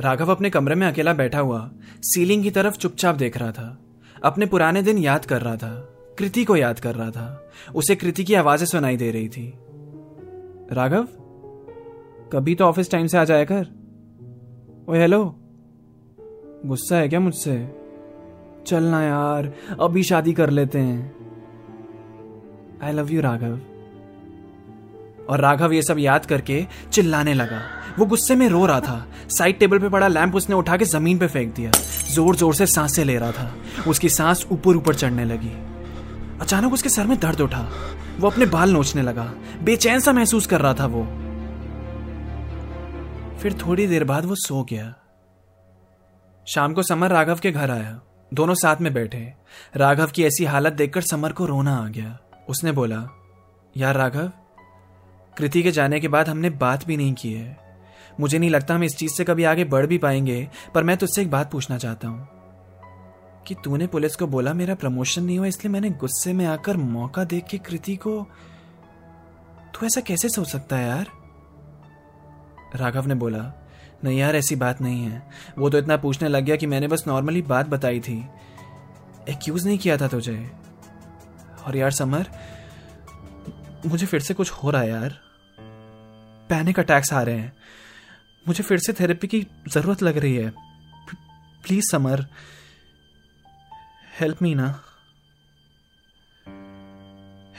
राघव अपने कमरे में अकेला बैठा हुआ सीलिंग की तरफ़ चुपचाप देख रहा था। अपने पुराने दिन याद कर रहा था। कृति को याद कर रहा था। उसे कृति की आवाज़ें सुनाई दे रही थी। राघव, कभी तो ऑफ़िस टाइम से आ जाया कर। ओ हेलो गुस्सा है क्या मुझसे? चलना यार, अभी शादी कर लेते हैं। I love you Raghav. और राघव ये सब याद करके चिल्लाने लगा। वो गुस्से में रो रहा था। साइड टेबल पे पड़ा लैंप उसने उठा के ज़मीन पे फेंक दिया। ज़ोर ज़ोर से साँसें ले रहा था। उसकी सांस ऊपर ऊपर चढ़ने लगी। अचानक उसके सर में दर्द उठा। वो अपने बाल नोचने लगा। बेचैन सा महसूस कर रहा था वो। फिर थोड़ी देर बाद वो सो गया। शाम को समर राघव के घर आया। दोनों साथ में बैठे। राघव की ऐसी हालत देखकर समर को रोना आ गया। उसने बोला, यार राघव कृति के जाने के बाद हमने बात भी नहीं की है। मुझे नहीं लगता हम इस चीज़ से कभी आगे बढ़ भी पाएँगे, पर मैं तुझसे एक बात पूछना चाहता हूँ। कि तूने पुलिस को बोला मेरा प्रमोशन नहीं हुआ, इसलिए मैंने गुस्से में आकर मौका देख के कृति को तू ऐसा कैसे सोच सकता है यार? राघव ने बोला, नहीं यार, ऐसी बात नहीं है। वो तो इतना पूछने लग गया कि मैंने बस नॉर्मली बात बताई थी। एक्यूज नहीं किया था तुझे। और यार समर, मुझे फिर से कुछ हो रहा है यार। पैनिक अटैक्स आ रहे हैं। मुझे फिर से थेरेपी की ज़रूरत लग रही है। प्लीज़, समर, हेल्प मी ना।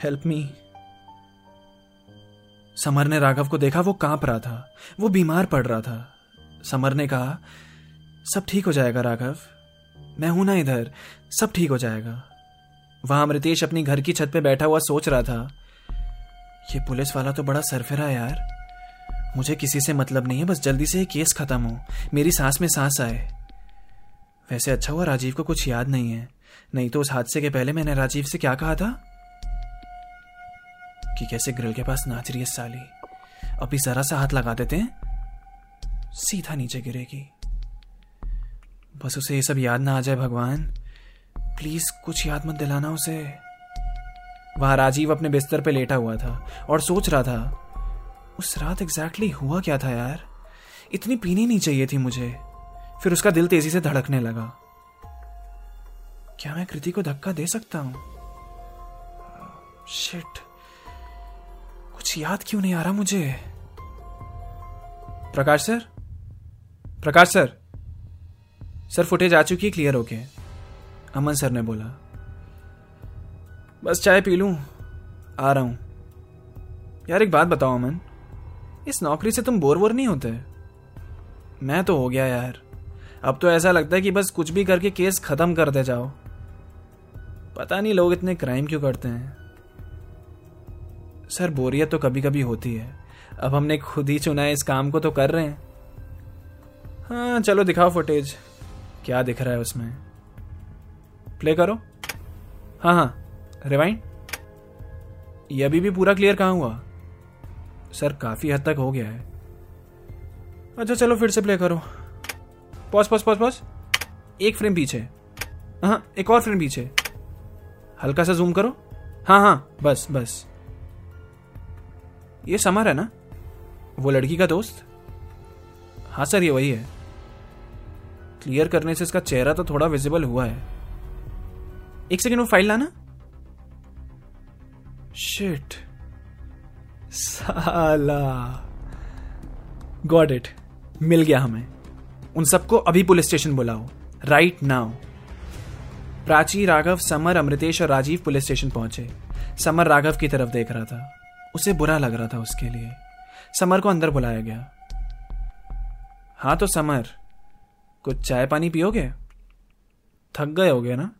Help me. समर ने राघव को देखा, वो काँप रहा था। वो बीमार पड़ रहा था। समर ने कहा, सब ठीक हो जाएगा राघव। मैं हूँ ना इधर। सब ठीक हो जाएगा। वहाँ अमृतेश अपनी घर की छत पे बैठा हुआ सोच रहा था। ये पुलिस वाला तो बड़ा सरफिरा यार। मुझे किसी से मतलब नहीं है, बस जल्दी से ये केस खत्म हो। मेरी सांस में सांस आए। वैसे अच्छा हुआ राजीव को कुछ याद नहीं है। नहीं तो उस हादसे के पहले मैंने राजीव से क्या कहा था? कि कैसे ग्रिल के पास नाच रही है साली। अभी जरा सा हाथ लगा देते हैं, सीधा नीचे गिरेगी। बस उसे ये सब याद ना आ जाए भगवान। प्लीज़ कुछ याद मत दिलाना उसे। वहाँ राजीव अपने बिस्तर पे लेटा हुआ था और सोच रहा था उस रात एग्जैक्टली exactly हुआ क्या था यार? इतनी पीनी नहीं चाहिए थी मुझे। फिर उसका दिल तेज़ी से धड़कने लगा। क्या मैं कृति को धक्का दे सकता हूँ? शिट कुछ याद क्यों नहीं आ रहा मुझे? Prakash sir? Prakash sir? Sir footage आ चुकी है क्लियर होके अमन सर ने बोला। बस चाय पी लूँ, आ रहा हूँ। यार, एक बात बताओ अमन। इस नौकरी से तुम बोर वोर नहीं होते? मैं तो हो गया यार। अब तो ऐसा लगता है कि बस कुछ भी करके केस खत्म कर दे जाओ। पता नहीं लोग इतने क्राइम क्यों करते हैं। सर, बोरियत तो कभी कभी होती है। अब हमने खुद ही चुना है, इस काम को तो कर रहे हैं। हाँ चलो दिखाओ फुटेज क्या दिख रहा है उसमें? प्ले करो। हाँ हाँ। रिवाइंड ये अभी भी पूरा क्लियर कहाँ हुआ? सर, काफ़ी हद तक हो गया है। अच्छा चलो फिर से प्ले करो। पॉज पॉज पॉज पॉज एक फ्रेम पीछे। हाँ एक और फ्रेम पीछे। हल्का सा जूम करो। हाँ हाँ बस बस। ये समर है ना? वो लड़की का दोस्त? हाँ सर, ये वही है। क्लियर करने से इसका चेहरा तो थोड़ा विजिबल हुआ है। एक सेकेंड वो फ़ाइल लाना। शिट साला। गॉड इट मिल गया हमें। उन सबको अभी पुलिस स्टेशन बुलाओ। राइट नाउ प्राची, राघव, समर, अमृतेश और राजीव पुलिस स्टेशन पहुँचे। समर राघव की तरफ़ देख रहा था। उसे बुरा लग रहा था उसके लिए। समर को अंदर बुलाया गया। हाँ तो समर, कुछ चाय पानी पियोगे? थक गए होगे ना?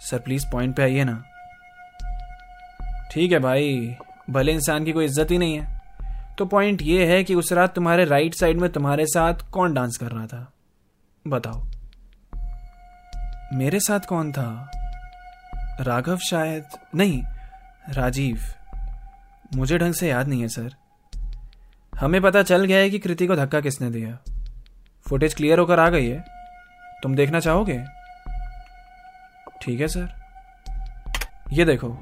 सर प्लीज़ पॉइंट पे आइए ना। ठीक है भाई। भले इंसान की कोई इज़्ज़त ही नहीं है। तो पॉइंट ये है कि उस रात तुम्हारे राइट साइड में तुम्हारे साथ कौन डांस कर रहा था? बताओ। मेरे साथ कौन था? राघव शायद, नहीं, राजीव। मुझे ढंग से याद नहीं है, सर। हमें पता चल गया है कि कृति को धक्का किसने दिया। फुटेज क्लियर होकर आ गई है। तुम देखना चाहोगे? ठीक है, सर। ये देखो।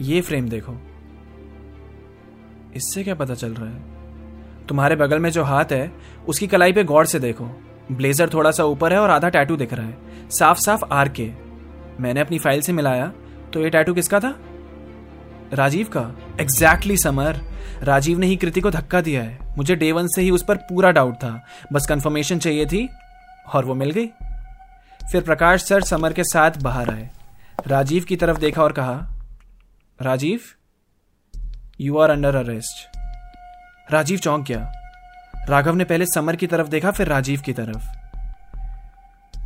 ये फ्रेम देखो। इससे क्या पता चल रहा है? तुम्हारे बगल में जो हाथ है उसकी कलाई पे गौर से देखो। ब्लेजर थोड़ा सा ऊपर है और आधा टैटू दिख रहा है। साफ़ साफ़ आर के। मैंने अपनी फ़ाइल से मिलाया। तो ये टैटू किसका था? राजीव का। एग्जैक्टली exactly, समर राजीव ने ही कृति को धक्का दिया है। मुझे डे वन से ही उस पर पूरा डाउट था। बस कंफर्मेशन चाहिए थी और वो मिल गई। फिर प्रकाश सर समर के साथ बाहर आए। राजीव की तरफ़ देखा और कहा Rajiv you are under arrest Rajiv चौंक गया। राघव ने पहले समर की तरफ़ देखा, फिर राजीव की तरफ़।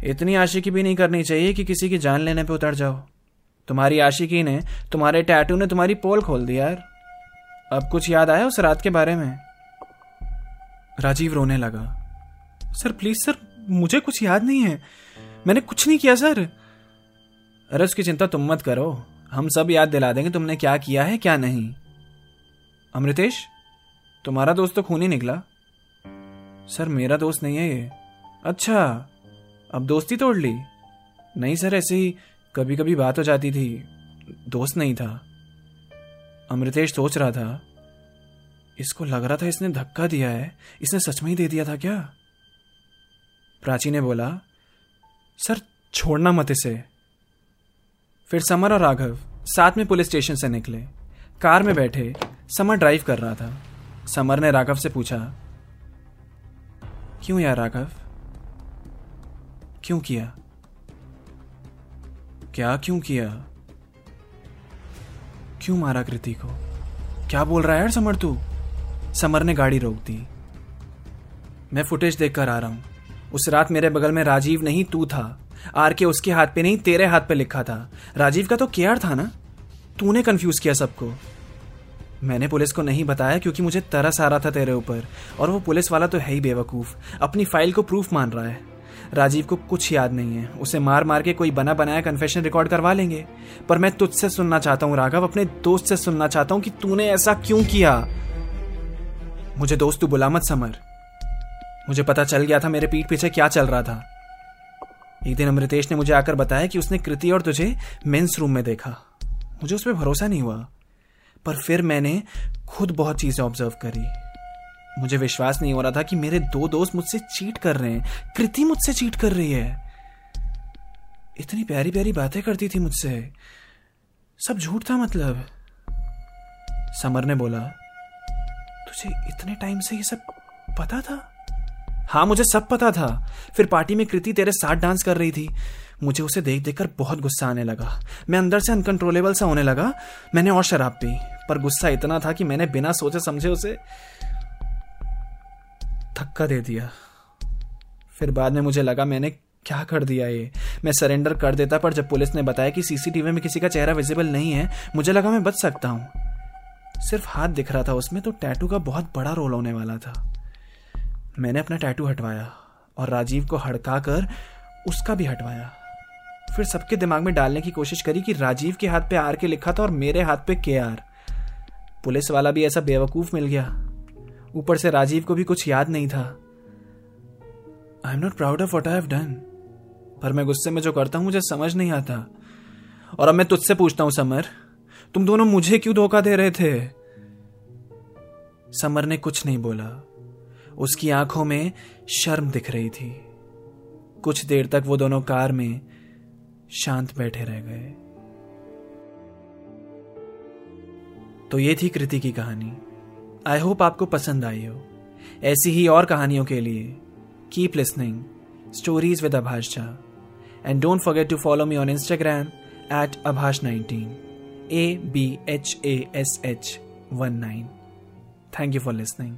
इतनी आशिकी भी नहीं करनी चाहिए कि किसी की जान लेने पे उतर जाओ। तुम्हारी आशिकी ने तुम्हारे टैटू ने तुम्हारी पोल खोल दिया यार। अब कुछ याद आया उस रात के बारे में? राजीव रोने लगा। सर प्लीज़ सर, मुझे कुछ याद नहीं है। मैंने कुछ नहीं किया, सर। अरे, उसकी चिंता तुम मत करो। हम सब याद दिला देंगे तुमने क्या किया है, क्या नहीं। अमृतेश, तुम्हारा दोस्त तो खून ही निकला। सर, मेरा दोस्त नहीं है ये। अच्छा अब दोस्ती तोड़ ली। नहीं सर, ऐसे ही कभी कभी बात हो जाती थी। दोस्त नहीं था। अमृतेश सोच रहा था, इसको लग रहा था इसने धक्का दिया है। इसने सच में ही दे दिया था क्या? प्राची ने बोला, सर, छोड़ना मत इसे। फिर समर और राघव साथ में पुलिस स्टेशन से निकले। कार में बैठे समर ड्राइव कर रहा था। समर ने राघव से पूछा, क्यों यार राघव? क्यों किया? क्या क्यों किया? क्यों मारा कृति को? क्या बोल रहा है यार समर तू? समर ने गाड़ी रोक दी। मैं फुटेज देखकर आ रहा हूँ। उस रात मेरे बगल में राजीव नहीं तू था। आर के उसके हाथ पे नहीं, तेरे हाथ पे लिखा था। राजीव का तो केयर था ना? तूने कंफ्यूज किया सबको। मैंने पुलिस को नहीं बताया क्योंकि मुझे तरस आ रहा था तेरे ऊपर। और वो पुलिस वाला तो है ही बेवकूफ़। अपनी फ़ाइल को प्रूफ मान रहा है। राजीव को कुछ याद नहीं है। उसे मार मार के कोई बना बनाया कन्फेशन रिकॉर्ड करवा लेंगे। पर मैं तुझसे सुनना चाहता हूँ, राघव। अपने दोस्त से सुनना चाहता हूँ कि तूने ऐसा क्यों किया? मुझे दोस्त तू बुला मत, समर। मुझे पता चल गया था मेरे पीठ पीछे क्या चल रहा था। एक दिन अमृतेश ने मुझे आकर बताया कि उसने कृति और तुझे मेंस रूम में देखा। मुझे उस पर भरोसा नहीं हुआ। पर फिर मैंने खुद बहुत चीज़ें ऑब्ज़र्व करी। मुझे विश्वास नहीं हो रहा था कि मेरे दो दोस्त मुझसे चीट कर रहे हैं। कृति मुझसे चीट कर रही है। इतनी प्यारी प्यारी बातें करती थी मुझसे। सब झूठ था मतलब। समर ने बोला, तुझे इतने टाइम से ये सब पता था? हाँ मुझे सब पता था। फिर पार्टी में कृति तेरे साथ डांस कर रही थी। मुझे उसे देख देखकर बहुत गुस्सा आने लगा। मैं अंदर से अनकंट्रोलेबल सा होने लगा। मैंने और शराब पी, पर गुस्सा इतना था कि मैंने बिना सोचे समझे उसे धक्का दे दिया। फिर बाद में मुझे लगा, मैंने क्या कर दिया ये? मैं सरेंडर कर देता, पर जब पुलिस ने बताया कि सीसीटीवी में किसी का चेहरा विजिबल नहीं है, मुझे लगा मैं बच सकता हूँ। सिर्फ़ हाथ दिख रहा था उसमें तो टैटू का बहुत बड़ा रोल होने वाला था। मैंने अपना टैटू हटवाया और राजीव को हड़का कर उसका भी हटवाया। फिर सबके दिमाग में डालने की कोशिश करी कि राजीव के हाथ पे आर के लिखा था और मेरे हाथ पे के आर। पुलिस वाला भी ऐसा बेवकूफ़ मिल गया। ऊपर से राजीव को भी कुछ याद नहीं था। I am not proud of what I done पर मैं गुस्से में जो करता हूँ, मुझे समझ नहीं आता। और अब मैं तुझसे पूछता हूँ, समर, तुम दोनों मुझे क्यों धोखा दे रहे थे? समर ने कुछ नहीं बोला। उसकी आँखों में शर्म दिख रही थी। कुछ देर तक वो दोनों कार में शांत बैठे रह गए। तो ये थी कृति की कहानी। आई होप आपको पसंद आई हो। ऐसी ही और कहानियों के लिए keep listening stories with Abhash Jha and don't forget to follow me on Instagram at Abhash nineteen A B H A S H one nine thank you for listening